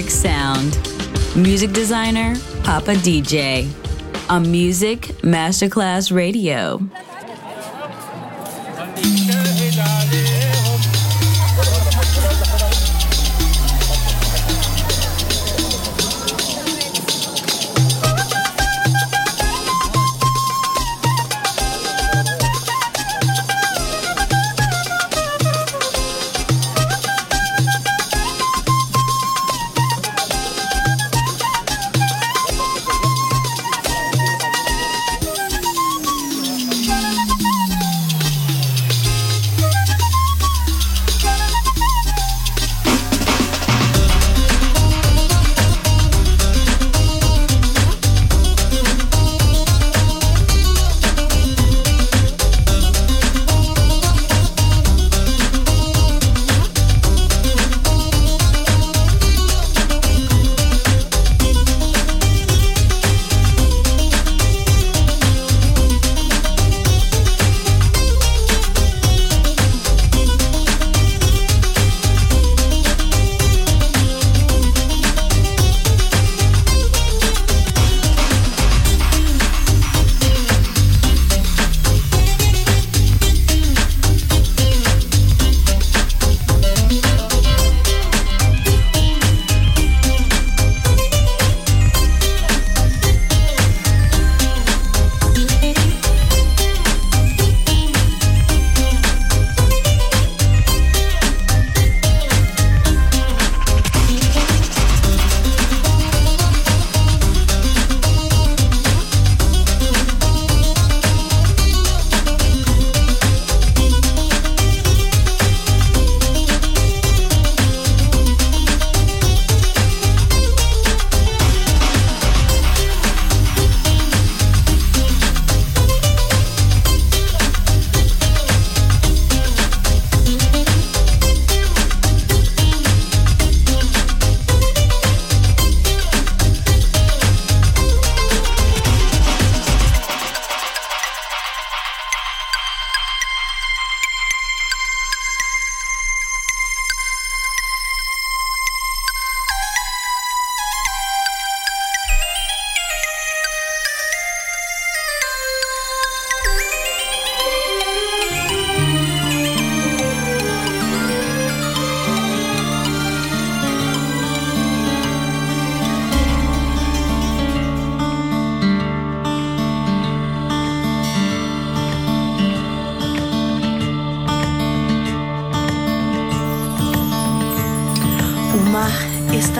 Balearic sound. Music designer, Papa DJ. On Music Masterclass Radio.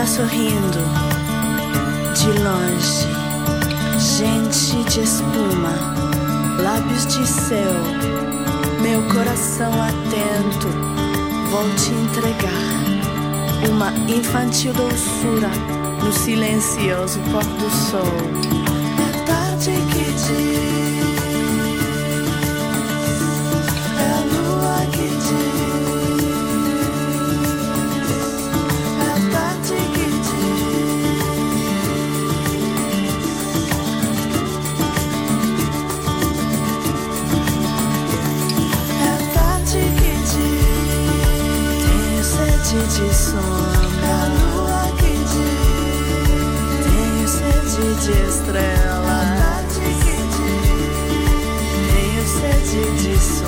está sorrindo de longe. Gente de espuma, lábios de céu, meu coração atento. Vou te entregar uma infantil doçura no silencioso pôr do sol. É tarde que diz. te disse.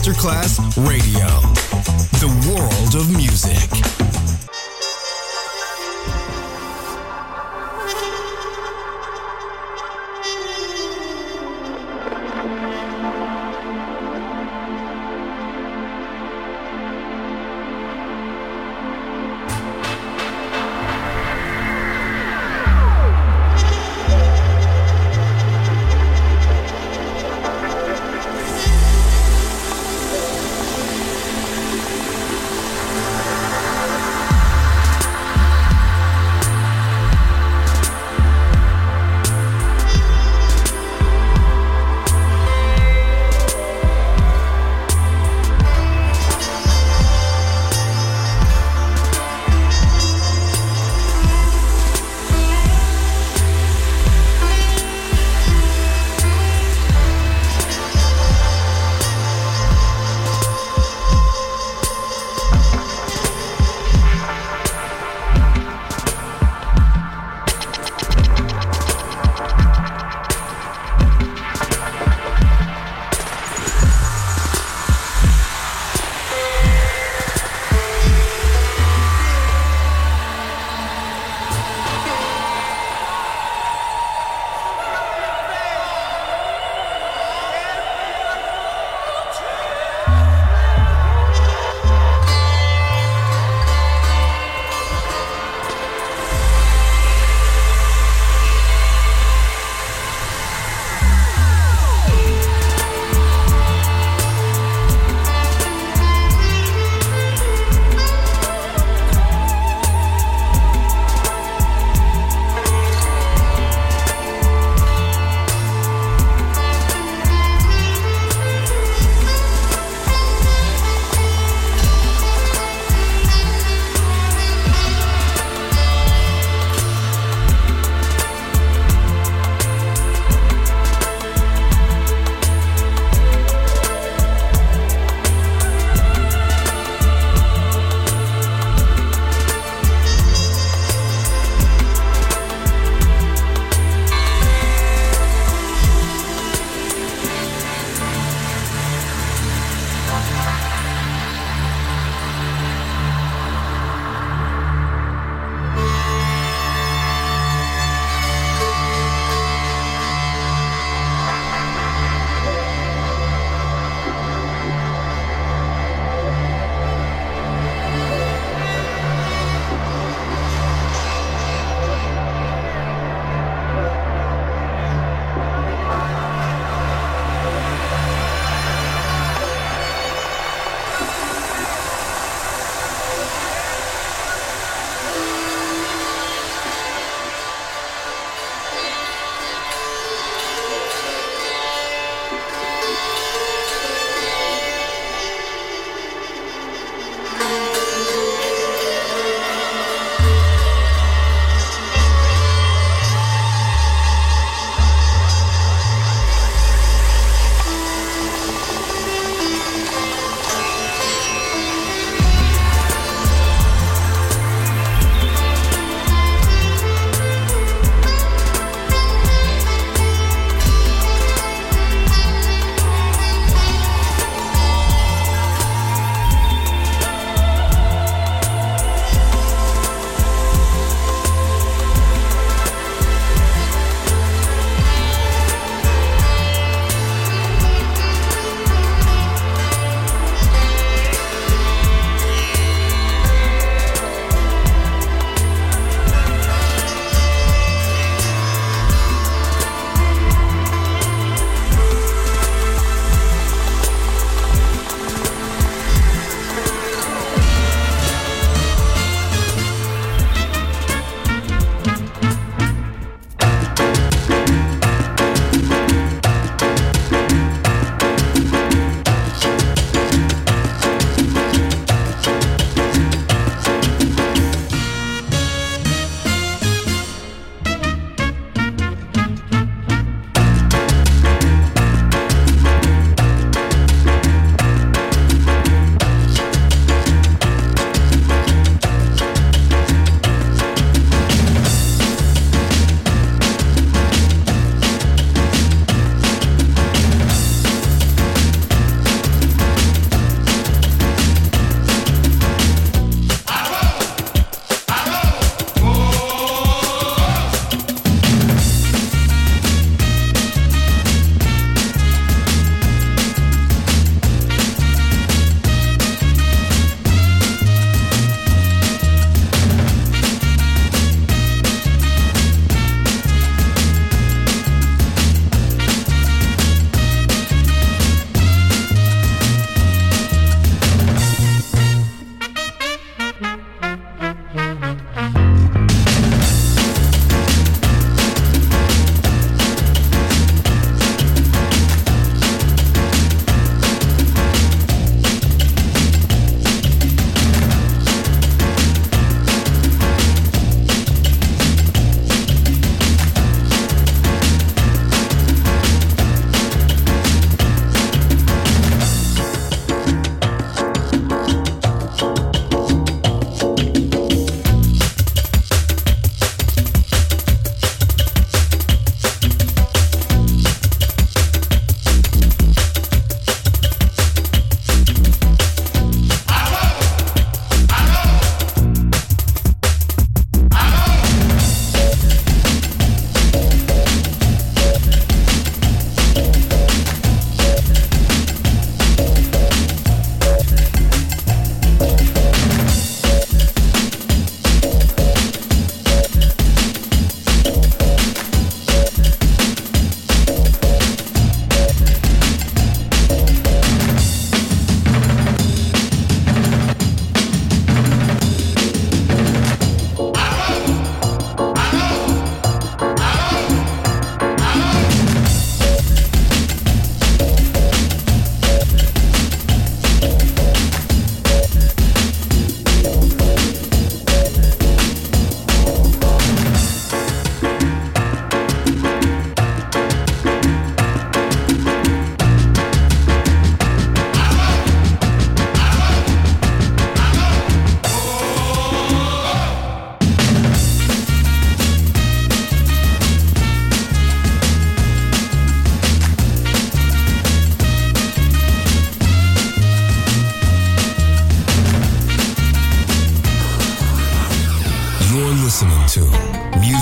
Masterclass Radio,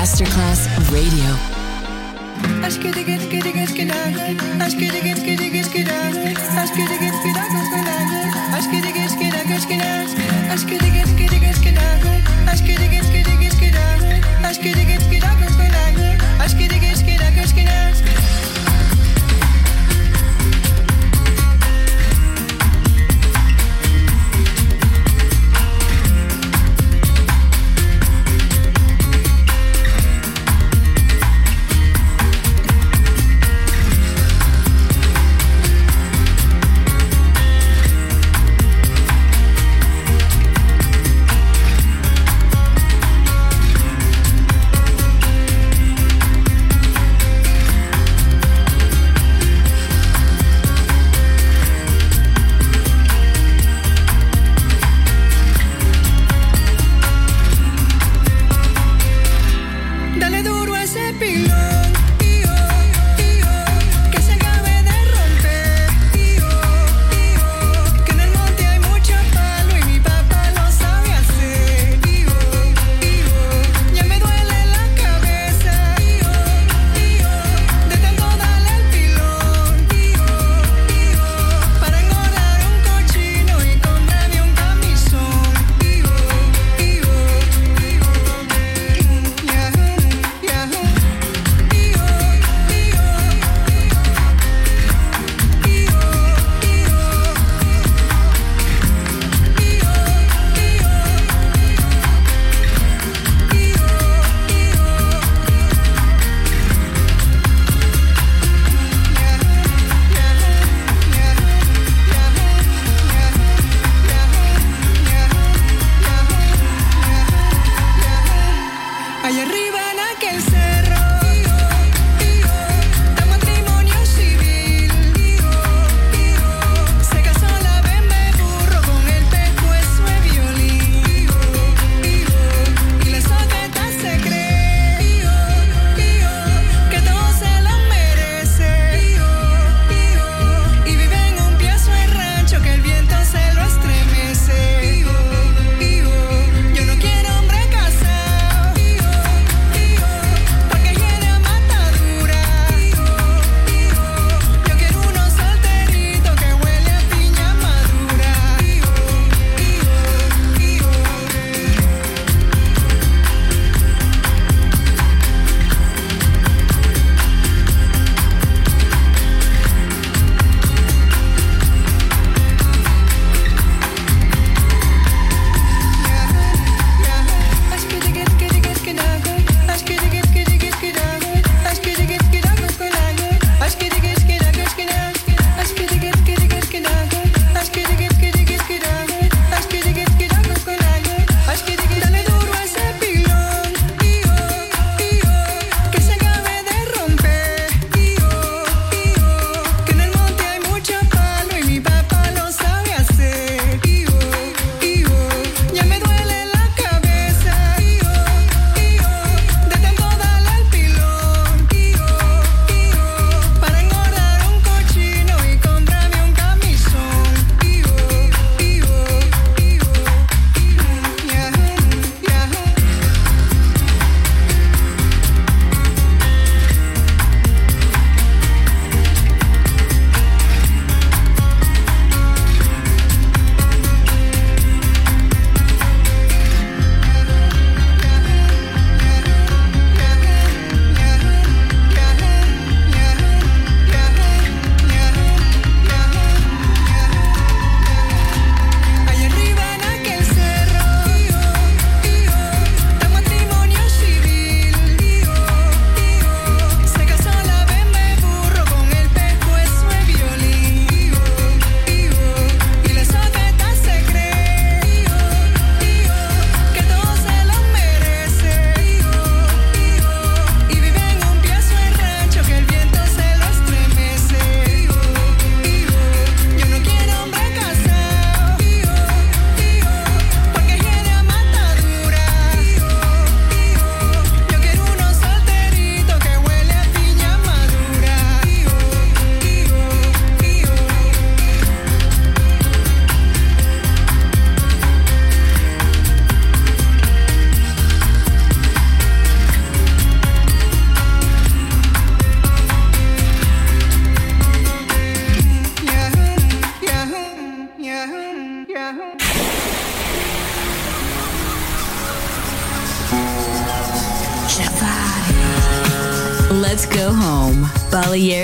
Masterclass Radio. Aşk